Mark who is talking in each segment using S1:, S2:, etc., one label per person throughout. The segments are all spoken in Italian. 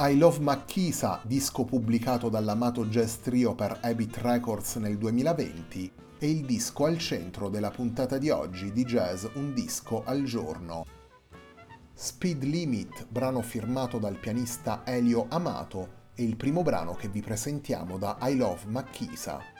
S1: I Love Makisa, disco pubblicato dall'amato jazz trio per Habit Records nel 2020, è il disco al centro della puntata di oggi di Jazz Un disco al giorno. Speed Limit, brano firmato dal pianista Elio Amato, è il primo brano che vi presentiamo da I Love Makisa.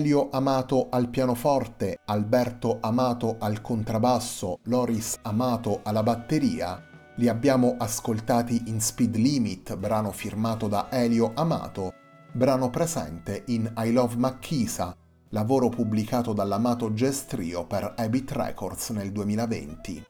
S1: Elio Amato al pianoforte, Alberto Amato al contrabbasso, Loris Amato alla batteria, li abbiamo ascoltati in Speed Limit, brano firmato da Elio Amato, brano presente in I Love Macchisa, lavoro pubblicato dall'Amato Jazz Trio per Habit Records nel 2020.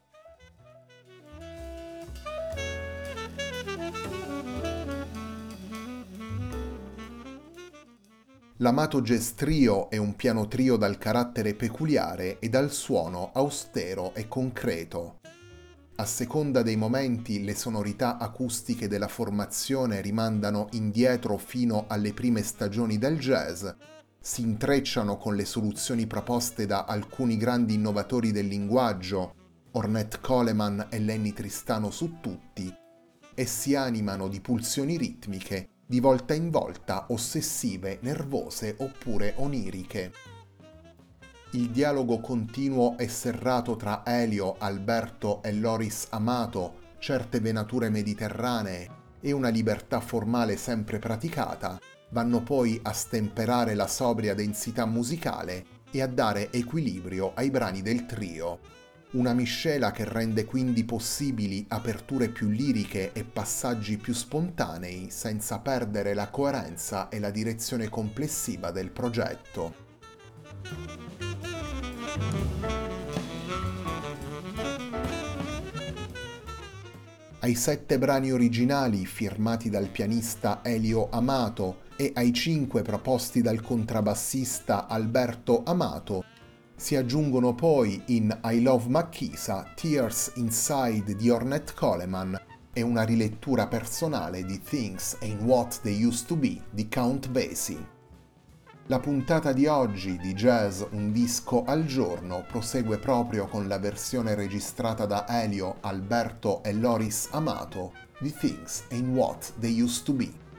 S1: L'amato jazz trio è un piano trio dal carattere peculiare e dal suono austero e concreto. A seconda dei momenti le sonorità acustiche della formazione rimandano indietro fino alle prime stagioni del jazz, si intrecciano con le soluzioni proposte da alcuni grandi innovatori del linguaggio, Ornette Coleman e Lenny Tristano su tutti, e si animano di pulsioni ritmiche di volta in volta ossessive, nervose oppure oniriche. Il dialogo continuo e serrato tra Elio, Alberto e Loris Amato, certe venature mediterranee e una libertà formale sempre praticata, vanno poi a stemperare la sobria densità musicale e a dare equilibrio ai brani del trio una miscela che rende quindi possibili aperture più liriche e passaggi più spontanei senza perdere la coerenza e la direzione complessiva del progetto. Ai sette brani originali firmati dal pianista Elio Amato e ai cinque proposti dal contrabbassista Alberto Amato si aggiungono poi in I Love Makisa Tears Inside di Ornette Coleman e una rilettura personale di Things Ain't What They Used to Be di Count Basie. La puntata di oggi di Jazz Un disco al giorno prosegue proprio con la versione registrata da Elio, Alberto e Loris Amato di Things Ain't What They Used to Be.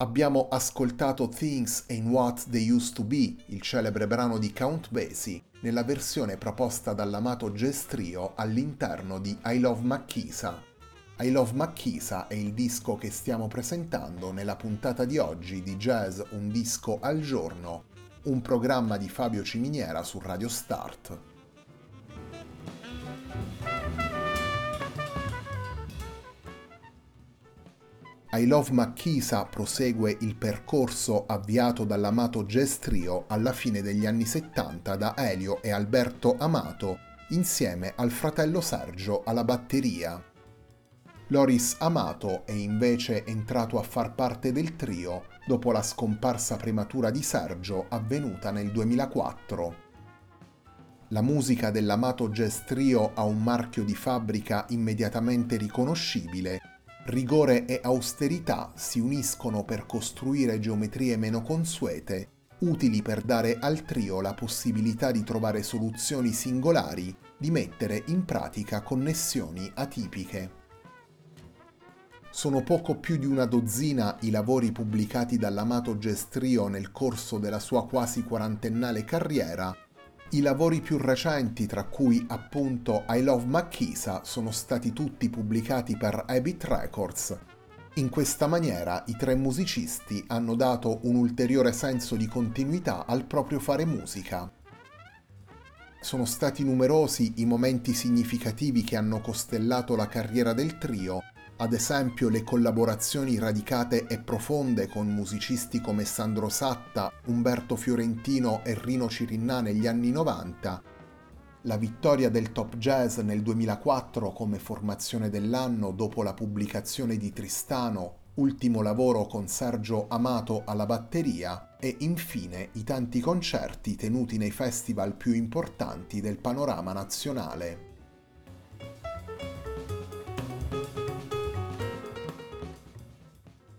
S1: Abbiamo ascoltato Things Ain't What They Used to Be, il celebre brano di Count Basie, nella versione proposta dall'amato jazz trio all'interno di I Love Makisa. I Love Makisa è il disco che stiamo presentando nella puntata di oggi di Jazz Un disco al giorno, un programma di Fabio Ciminiera su Radio Start. I Love Makisa prosegue il percorso avviato dall'amato jazz trio alla fine degli anni 70 da Elio e Alberto Amato, insieme al fratello Sergio alla batteria. Loris Amato è invece entrato a far parte del trio dopo la scomparsa prematura di Sergio avvenuta nel 2004. La musica dell'amato jazz trio ha un marchio di fabbrica immediatamente riconoscibile rigore e austerità si uniscono per costruire geometrie meno consuete, utili per dare al trio la possibilità di trovare soluzioni singolari, di mettere in pratica connessioni atipiche. Sono poco più di una dozzina i lavori pubblicati dall'amato jazz trio nel corso della sua quasi quarantennale carriera i lavori più recenti, tra cui appunto I Love Makisa, sono stati tutti pubblicati per Habit Records. In questa maniera i tre musicisti hanno dato un ulteriore senso di continuità al proprio fare musica. Sono stati numerosi i momenti significativi che hanno costellato la carriera del trio ad esempio le collaborazioni radicate e profonde con musicisti come Sandro Satta, Umberto Fiorentino e Rino Cirinnà negli anni 90, la vittoria del Top Jazz nel 2004 come formazione dell'anno dopo la pubblicazione di Tristano, ultimo lavoro con Sergio Amato alla batteria e infine i tanti concerti tenuti nei festival più importanti del panorama nazionale.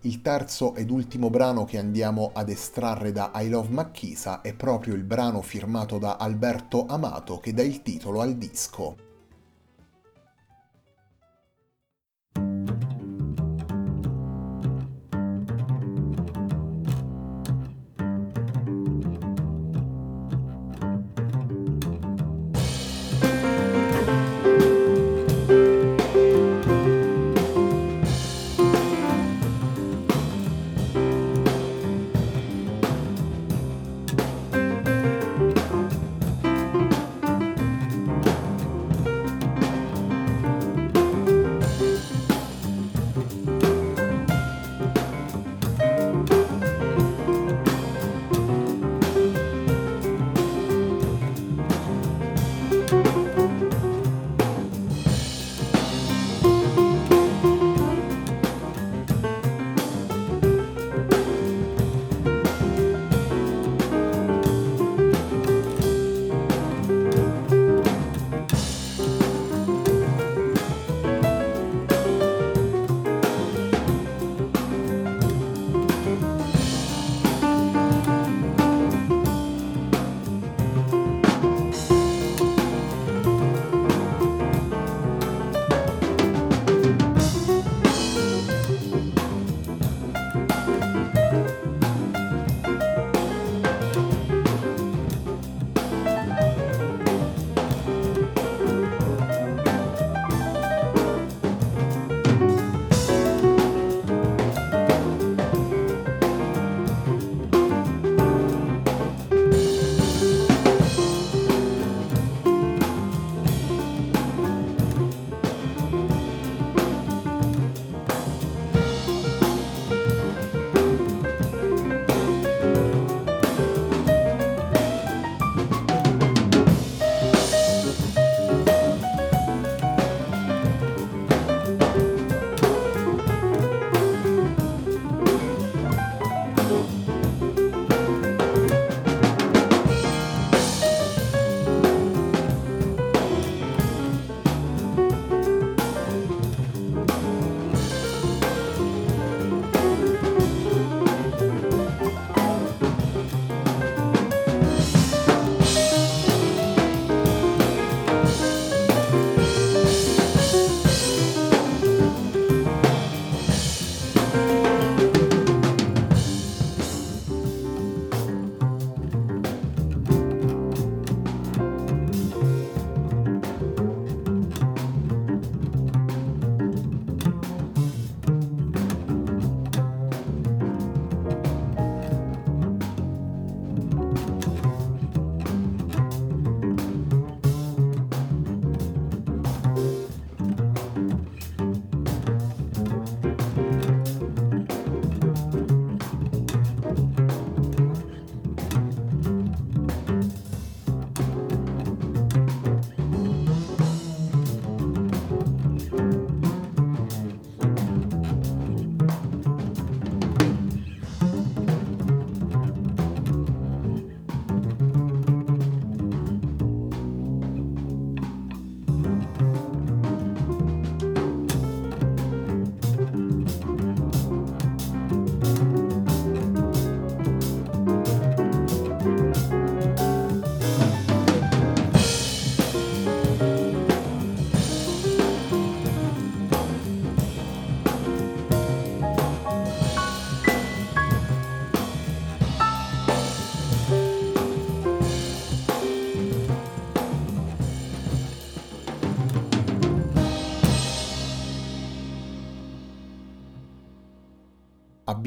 S1: Il terzo ed ultimo brano che andiamo ad estrarre da I Love Makisa è proprio il brano firmato da Alberto Amato che dà il titolo al disco.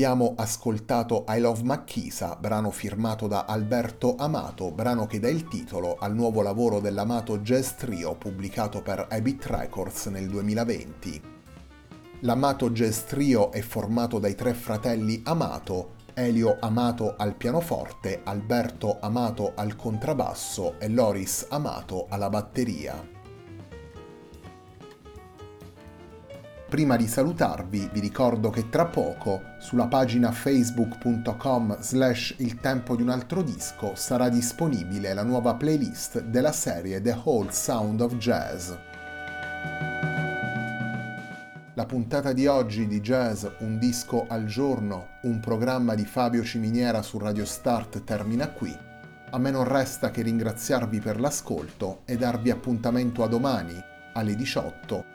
S1: Abbiamo ascoltato I Love Macchisa, brano firmato da Alberto Amato, brano che dà il titolo al nuovo lavoro dell'Amato Jazz Trio pubblicato per Habit Records nel 2020. L'Amato Jazz Trio è formato dai tre fratelli Amato, Elio Amato al pianoforte, Alberto Amato al contrabbasso e Loris Amato alla batteria. Prima di salutarvi vi ricordo che tra poco sulla pagina facebook.com slash il tempo di un altro disco sarà disponibile la nuova playlist della serie The Whole Sound of Jazz. La puntata di oggi di Jazz Un disco al giorno, un programma di Fabio Ciminiera su Radio Start termina qui. A me non resta che ringraziarvi per l'ascolto e darvi appuntamento a domani alle 18